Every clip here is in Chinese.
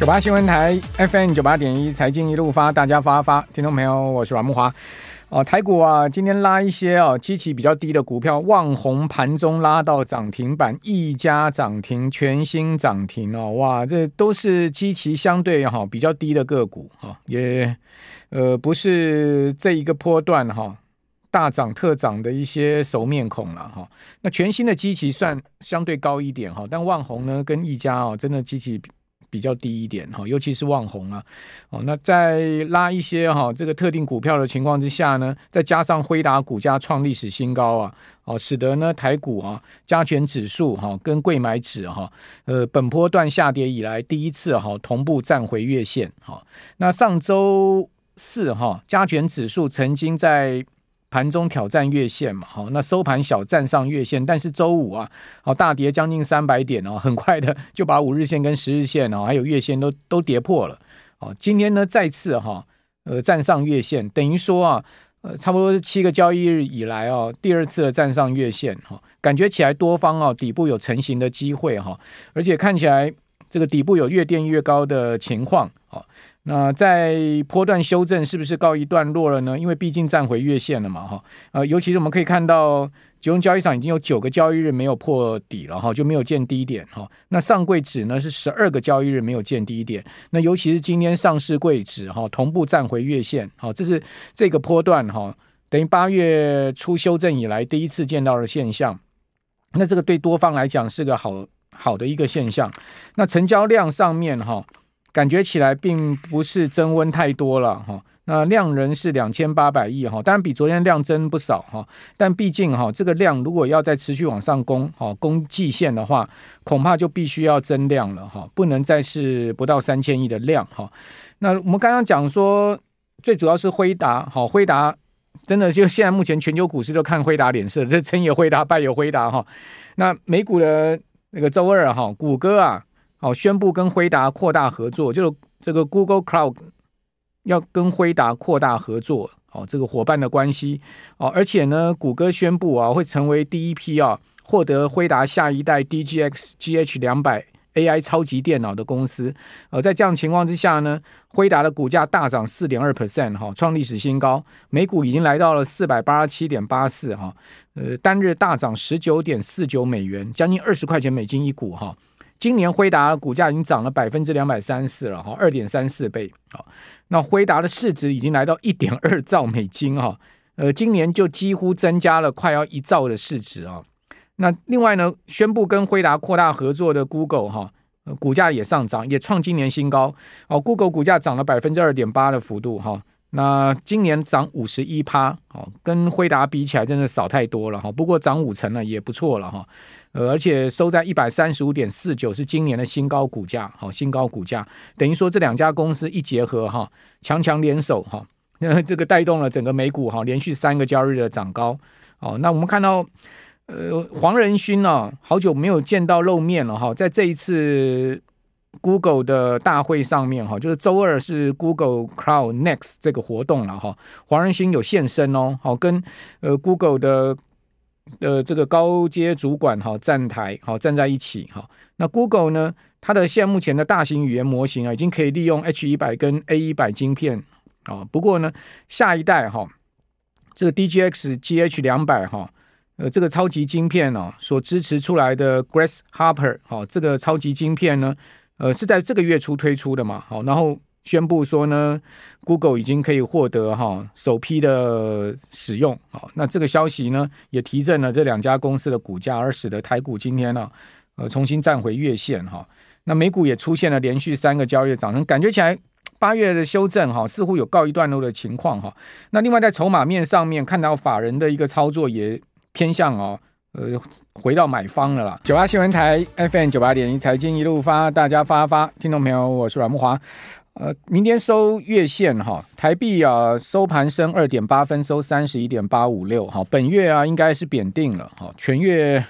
九八新闻台 FM 九八点一财经一路发，大家发发，听众朋友，我是阮木华。哦，台股啊，今天拉一些哦，基期比较低的股票，旺宏盘中拉到涨停板，一家涨停，全新涨停哦，哇，这都是基期相对哈比较低的个股哈，也呃不是这一个波段哈大涨特涨的一些熟面孔了哈。那全新的基期算相对高一点哈，但旺宏呢跟一家哦，真的基期。比较低一点哈，尤其是旺宏啊，哦，那在拉一些哈这个特定股票的情况之下呢，再加上辉达股价创历史新高啊，哦，使得呢台股啊加权指数哈跟柜买指哈呃本波段下跌以来第一次哈同步站回月线哈，那上周四哈加权指数曾经在。盘中挑战月线嘛，好，那收盘小站上月线，但是周五啊，好大跌将近三百点哦，很快的 就把五日线跟十日线哦，还有月线都都跌破了，哦，今天呢再次哈，呃站上月线，等于说啊，呃差不多是七个交易日以来哦，第二次的站上月线哈，感觉起来多方啊底部有成型的机会哈，而且看起来这个底部有越垫越高的情况，好。那在波段修正是不是告一段落了呢？因为毕竟站回月线了嘛，哈，呃，尤其是我们可以看到，集中交易场已经有九个交易日没有破底了，哈，就没有见低点，哈。那上柜指呢是十二个交易日没有见低点，那尤其是今天上市柜指，哈，同步站回月线，好，这是这个波段，哈，等于八月初修正以来第一次见到的现象。那这个对多方来讲是个好好的一个现象。那成交量上面，哈。感觉起来并不是增温太多了哈，那量仍是两千八百亿哈，当然比昨天量增不少哈，但毕竟哈这个量如果要再持续往上攻哈，攻季线的话，恐怕就必须要增量了哈，不能再是不到三千亿的量哈。那我们刚刚讲说，最主要是辉达哈，辉达真的就现在目前全球股市都看辉达脸色，这成也辉达，败也辉达哈。那美股的那个周二哈，谷歌啊。哦，宣布跟辉达扩大合作，就是这个 Google Cloud 要跟辉达扩大合作，哦，这个伙伴的关系，哦，而且呢，谷歌宣布啊，会成为第一批啊获得辉达下一代 DGX GH 两百 AI 超级电脑的公司。呃，在这样情况之下呢，辉达的股价大涨四点二 percent，哈，创历史新高，每股已经来到了四百八十七点八四，哈，呃，单日大涨十九点四九美元，将近二十块钱美金一股，哈。今年辉达股价已经涨了百分之两百三四了哈，二点三四倍。好，那辉达的市值已经来到一点二兆美金哈，呃，今年就几乎增加了快要一兆的市值啊。那另外呢，宣布跟辉达扩大合作的 Google 哈，股价也上涨，也创今年新高。哦，Google 股价涨了百分之二点八的幅度哈。那今年涨五十一趴，哦，跟辉达比起来真的少太多了哈。不过涨五成了也不错了哈，呃，而且收在一百三十五点四九是今年的新高股价，好，新高股价等于说这两家公司一结合哈，强强联手哈，那 这个带动了整个美股哈，连续三个交易日的涨高。哦，那我们看到呃黄仁勋呢，好久没有见到露面了哈，在这一次。Google 的大会上面哈，就是周二是 Google Cloud Next 这个活动了哈，黄仁勋有现身哦，好跟呃 Google 的呃这个高阶主管哈站台好站在一起哈。那 Google 呢，它的现目前的大型语言模型啊，已经可以利用 H 一百跟 A 一百晶片啊。不过呢，下一代哈这个 DGX GH 两百哈，呃这个超级晶片哦所支持出来的 Grace Hopper 好这个超级晶片呢。呃，是在这个月初推出的嘛？好，然后宣布说呢，Google 已经可以获得哈首批的使用。好，那这个消息呢，也提振了这两家公司的股价，而使得台股今天呢，呃，重新站回月线哈。那美股也出现了连续三个交易的涨升，感觉起来八月的修正哈，似乎有告一段落的情况哈。那另外在筹码面上面，看到法人的一个操作也偏向哦。呃，回到买方了啦。九八新闻台 FM 九八点一财经一路发，大家发发，听众朋友，我是阮木华。呃，明天收月线哈，台币啊收盘升二点八分，收三十一点八五六哈。本月啊应该是贬定了哈，全月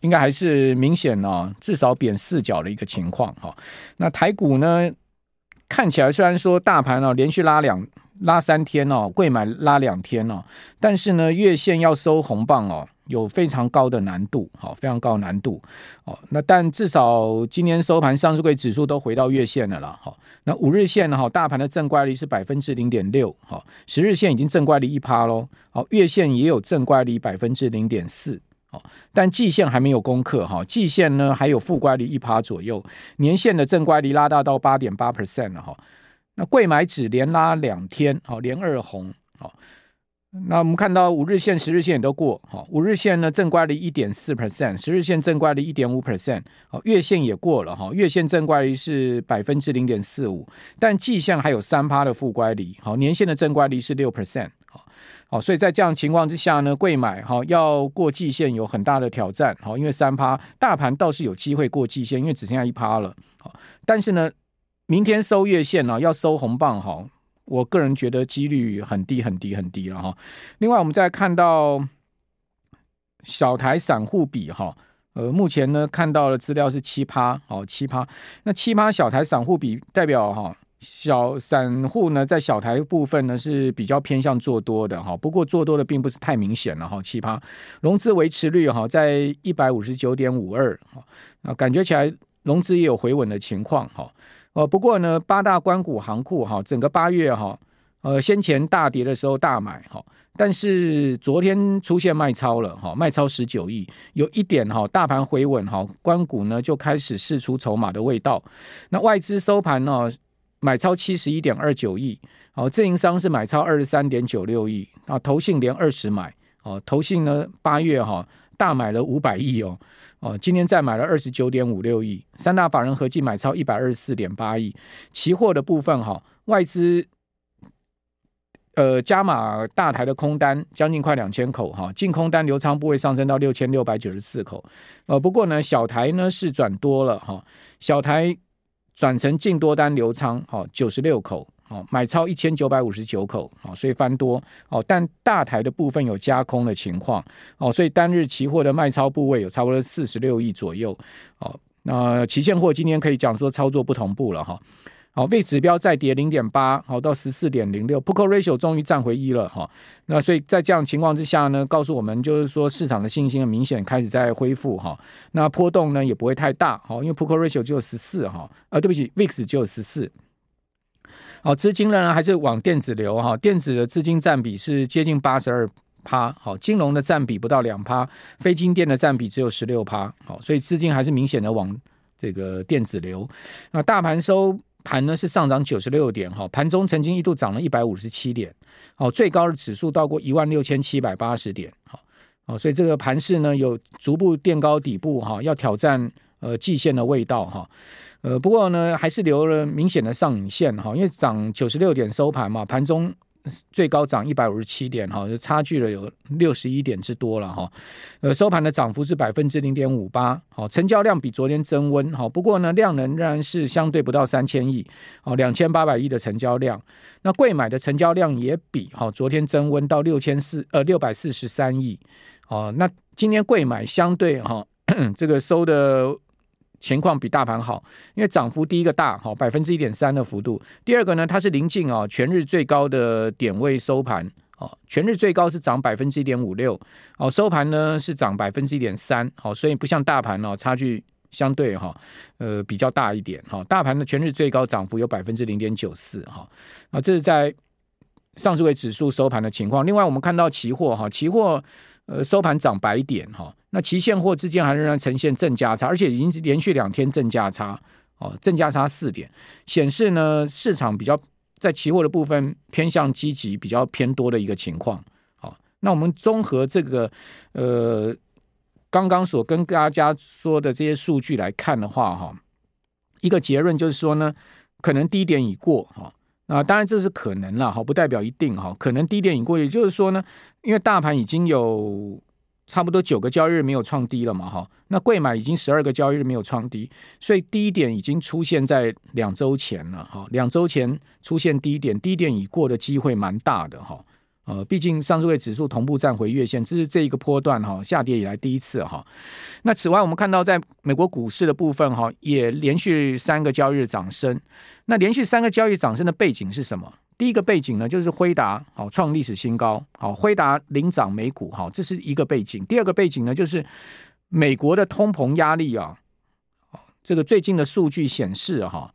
应该还是明显呢，至少贬四角的一个情况哈。那台股呢，看起来虽然说大盘啊连续拉两拉三天哦，贵买拉两天哦，但是呢，月线要收红棒哦，有非常高的难度，好，非常高的难度哦。那但至少今年收盘，上市柜指数都回到月线了啦。好，那五日线呢？哈，大盘的正乖离是百分之零点六，好，十日线已经正乖离一趴喽，好，月线也有正乖离百分之零点四，好，但季线还没有攻克哈，季线呢还有负乖离一趴左右，年线的正乖离拉大到八点八 percent 了哈。那柜买指连拉两天，好，连二红，好。那我们看到五日线、十日线也都过，好，五日线呢正乖离一点四 percent，十日线正乖离一点五 percent，好，月线也过了哈，月线正乖离是百分之零点四五，但季线还有三趴的负乖离，好，年线的正乖离是六 percent，好，好，所以在这样情况之下呢，贵买哈要过季线有很大的挑战，好，因为三趴，大盘倒是有机会过季线，因为只剩下一趴了，好，但是呢。明天收月线呢，要收红棒哈，我个人觉得几率很低很低很低了哈。另外，我们再看到小台散户比哈，呃，目前呢看到的资料是七趴，哦七趴。那七趴小台散户比代表哈，小散户呢在小台部分呢是比较偏向做多的哈，不过做多的并不是太明显了哈，七趴。融资维持率哈在一百五十九点五二，啊，感觉起来融资也有回稳的情况哈。哦，不过呢，八大关股行库哈，整个八月哈，呃，先前大跌的时候大买哈，但是昨天出现卖超了哈，卖超十九亿，有一点哈，大盘回稳哈，关股呢就开始试出筹码的味道。那外资收盘呢，买超七十一点二九亿，哦，自营商是买超二十三点九六亿啊，投信连二十买，哦，投信呢八月哈。大买了五百亿哦，哦，今天再买了二十九点五六亿，三大法人合计买超一百二十四点八亿。期货的部分哈，外资呃加码大台的空单将近快两千口哈，净空单留仓部位上升到六千六百九十四口。呃，不过呢，小台呢是转多了哈，小台转成净多单留仓哈，九十六口。哦，买超一千九百五十九口，哦，所以翻多，哦，但大台的部分有加空的情况，哦，所以单日期货的卖超部位有差不多四十六亿左右，哦，那期现货今天可以讲说操作不同步了哈，好，V 指标再跌零点八，好到十四点零六，Put Call Ratio 终于站回一了哈，那所以在这样情况之下呢，告诉我们就是说市场的信心明显开始在恢复哈，那波动呢也不会太大，好，因为 Put Call Ratio 只有十四哈，啊，对不起，VIX 只有十四。好，资金呢还是往电子流哈，电子的资金占比是接近八十二趴，好，金融的占比不到两趴，非金电的占比只有十六趴，好，所以资金还是明显的往这个电子流。那大盘收盘呢是上涨九十六点，哈，盘中曾经一度涨了一百五十七点，好，最高的指数到过一万六千七百八十点，好，好，所以这个盘势呢有逐步垫高底部，哈，要挑战呃季线的味道，哈。呃，不过呢，还是留了明显的上影线哈，因为涨九十六点收盘嘛，盘中最高涨一百五十七点哈，就差距了有六十一点之多了哈。呃，收盘的涨幅是百分之零点五八，好，成交量比昨天增温哈，不过呢，量能仍然是相对不到三千亿，哦，两千八百亿的成交量。那贵买的成交量也比好昨天增温到六千四呃六百四十三亿，哦，那今天贵买相对哈 这个收的。情况比大盘好，因为涨幅第一个大，好百分之一点三的幅度。第二个呢，它是临近啊全日最高的点位收盘，哦，全日最高是涨百分之一点五六，哦，收盘呢是涨百分之一点三，好，所以不像大盘哦，差距相对哈，呃比较大一点，哈，大盘的全日最高涨幅有百分之零点九四，哈，啊，这是在上市柜指数收盘的情况。另外，我们看到期货哈，期货。呃，收盘涨百点哈，那期现货之间还仍然呈现正价差，而且已经连续两天正价差哦，正价差四点，显示呢市场比较在期货的部分偏向积极，比较偏多的一个情况。好，那我们综合这个呃刚刚所跟大家说的这些数据来看的话哈，一个结论就是说呢，可能低点已过哈。啊，当然这是可能了，哈，不代表一定哈，可能低点已过，也就是说呢，因为大盘已经有差不多九个交易日没有创低了嘛，哈，那贵买已经十二个交易日没有创低，所以低点已经出现在两周前了，哈，两周前出现低点，低点已过的机会蛮大的，哈。呃，毕竟上市柜指数同步站回月线，这是这一个波段哈下跌以来第一次哈。那此外，我们看到在美国股市的部分哈，也连续三个交易日涨升。那连续三个交易涨升的背景是什么？第一个背景呢，就是辉达好创历史新高，好辉达领涨美股，好，这是一个背景。第二个背景呢，就是美国的通膨压力啊，这个最近的数据显示哈，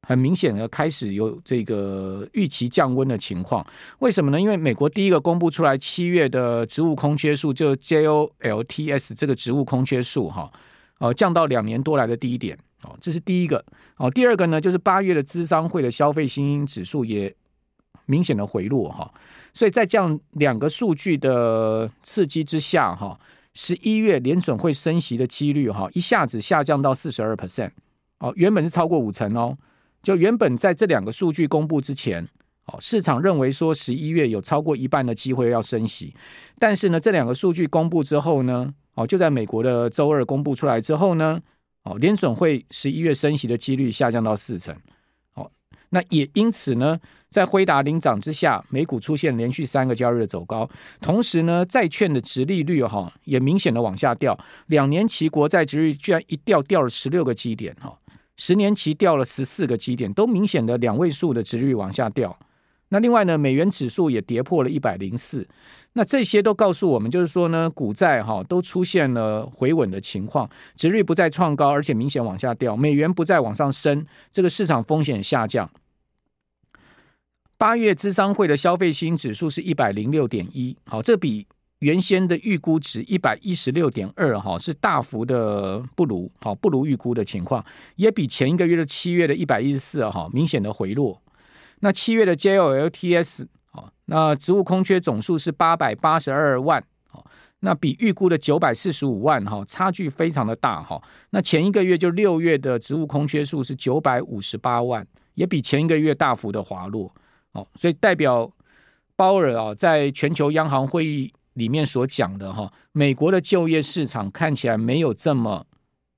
很明显的开始有这个预期降温的情况。为什么呢？因为美国第一个公布出来七月的职务空缺数，就 JOLTS 这个职务空缺数哈，呃，降到两年多来的低点，哦，这是第一个。哦，第二个呢，就是八月的资商会的消费信心指数也。明显的回落哈，所以在这样两个数据的刺激之下哈，十一月联准会升息的几率哈一下子下降到四十二 percent 哦，原本是超过五成哦，就原本在这两个数据公布之前哦，市场认为说十一月有超过一半的机会要升息，但是呢，这两个数据公布之后呢，哦，就在美国的周二公布出来之后呢，哦，联准会十一月升息的几率下降到四成。那也因此呢，在辉达领涨之下，美股出现连续三个交易日的走高，同时呢，债券的值利率哈也明显的往下掉，两年期国债值率居然一掉掉了十六个基点哈，十年期掉了十四个基点，都明显的两位数的值率往下掉。那另外呢，美元指数也跌破了一百零四，那这些都告诉我们，就是说呢，股债哈都出现了回稳的情况，值率不再创高，而且明显往下掉，美元不再往上升，这个市场风险下降。八月资商会的消费新指数是一百零六点一，好，这比原先的预估值一百一十六点二哈是大幅的不如，好不如预估的情况，也比前一个月的七月的一百一十四哈明显的回落。那七月的 JOLTS 哦，那职务空缺总数是八百八十二万，那比预估的九百四十五万哈，差距非常的大哈。那前一个月就六月的职务空缺数是九百五十八万，也比前一个月大幅的滑落哦。所以代表鲍尔啊，在全球央行会议里面所讲的哈，美国的就业市场看起来没有这么。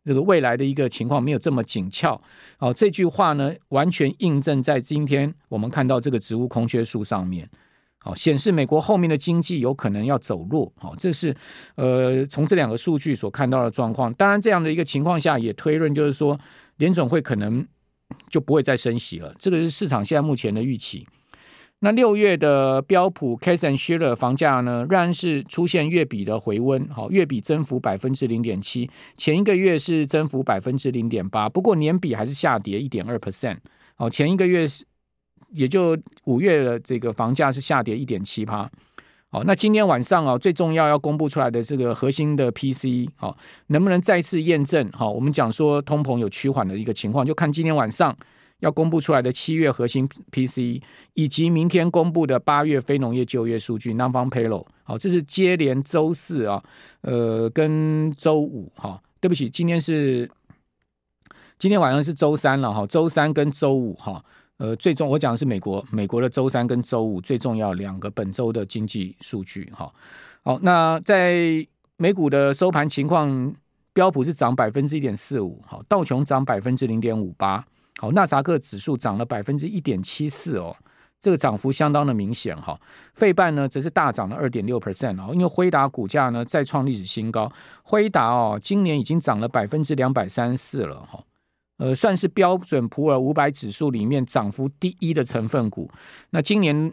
这个未来的一个情况没有这么紧俏，哦，这句话呢完全印证在今天我们看到这个职务空缺数上面，好，显示美国后面的经济有可能要走弱，好，这是呃从这两个数据所看到的状况。当然，这样的一个情况下也推论就是说联准会可能就不会再升息了，这个是市场现在目前的预期。那六月的标普 Case-Shiller 房价呢，仍然是出现月比的回温，好，月比增幅百分之零点七，前一个月是增幅百分之零点八，不过年比还是下跌一点二 percent，好，前一个月是也就五月的这个房价是下跌一点七趴，好，那今天晚上啊，最重要要公布出来的这个核心的 PCE，好，能不能再次验证？好，我们讲说通膨有趋缓的一个情况，就看今天晚上。要公布出来的七月核心 P C，以及明天公布的八月非农业就业数据 （Non-Farm Payroll），好，这是接连周四啊，呃，跟周五哈，对不起，今天是今天晚上是周三了哈，周三跟周五哈，呃，最重我讲的是美国美国的周三跟周五最重要两个本周的经济数据哈，好，那在美股的收盘情况，标普是涨百分之一点四五，好，道琼涨百分之零点五八。好，纳萨克指数涨了百分之一点七四哦，这个涨幅相当的明显哈。费半呢则是大涨了二点六 percent 哦，因为辉达股价呢再创历史新高，辉达哦今年已经涨了百分之两百三十四了哈，呃算是标准普尔五百指数里面涨幅第一的成分股。那今年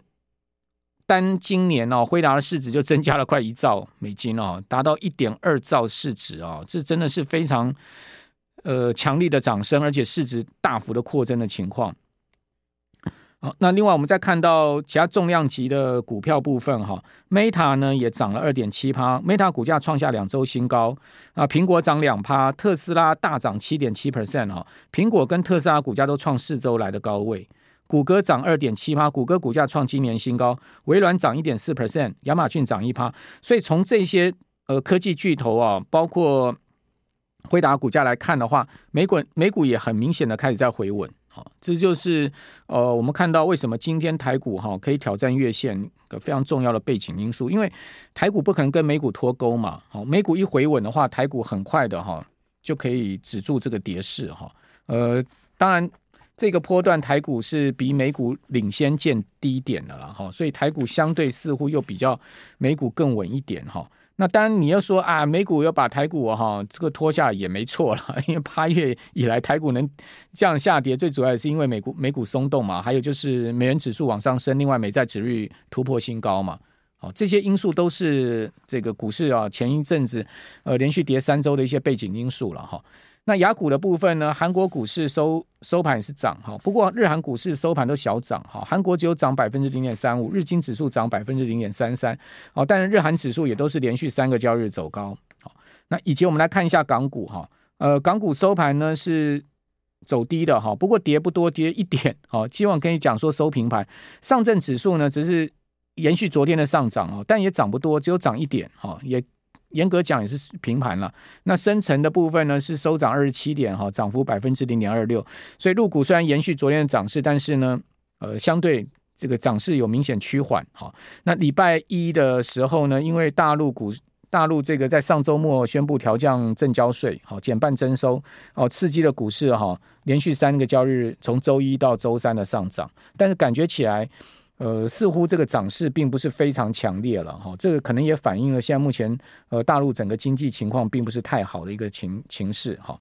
单今年哦，辉达的市值就增加了快一兆美金哦，达到一点二兆市值哦，这真的是非常。呃，强力的涨升，而且市值大幅的扩增的情况。好，那另外我们再看到其他重量级的股票部分哈，Meta 呢也涨了二点七趴，Meta 股价创下两周新高啊。苹果涨两趴，特斯拉大涨七点七 percent 哈，苹果跟特斯拉股价都创四周来的高位。谷歌涨二点七趴，谷歌股价创今年新高。微软涨一点四 percent，亚马逊涨一趴。所以从这些呃科技巨头啊，包括辉达股价来看的话，美股美股也很明显的开始在回稳，好，这就是呃我们看到为什么今天台股哈可以挑战月线一个非常重要的背景因素，因为台股不可能跟美股脱钩嘛，好，美股一回稳的话，台股很快的哈就可以止住这个跌势哈，呃，当然这个波段台股是比美股领先见低点的了哈，所以台股相对似乎又比较美股更稳一点哈。那当然，你要说啊，美股要把台股哈这个拖下也没错了，因为八月以来台股能这样下跌，最主要也是因为美股美股松动嘛，还有就是美元指数往上升，另外美债指率突破新高嘛，好，这些因素都是这个股市啊前一阵子呃连续跌三周的一些背景因素了哈。那雅股的部分呢？韩国股市收收盘是涨哈，不过日韩股市收盘都小涨哈。韩国只有涨百分之零点三五，日经指数涨百分之零点三三。好，但是日韩指数也都是连续三个交易日走高。好，那以及我们来看一下港股哈，呃，港股收盘呢是走低的哈，不过跌不多，跌一点。好，希望可以讲说收平盘。上证指数呢只是延续昨天的上涨哦，但也涨不多，只有涨一点哈，也。严格讲也是平盘了。那深成的部分呢是收涨二十七点哈，涨幅百分之零点二六。所以陆股虽然延续昨天的涨势，但是呢，呃，相对这个涨势有明显趋缓哈。那礼拜一的时候呢，因为大陆股大陆这个在上周末宣布调降证交税，好减半征收，哦，刺激了股市哈，连续三个交易日从周一到周三的上涨，但是感觉起来。呃，似乎这个涨势并不是非常强烈了哈，这个可能也反映了现在目前呃大陆整个经济情况并不是太好的一个情情势哈。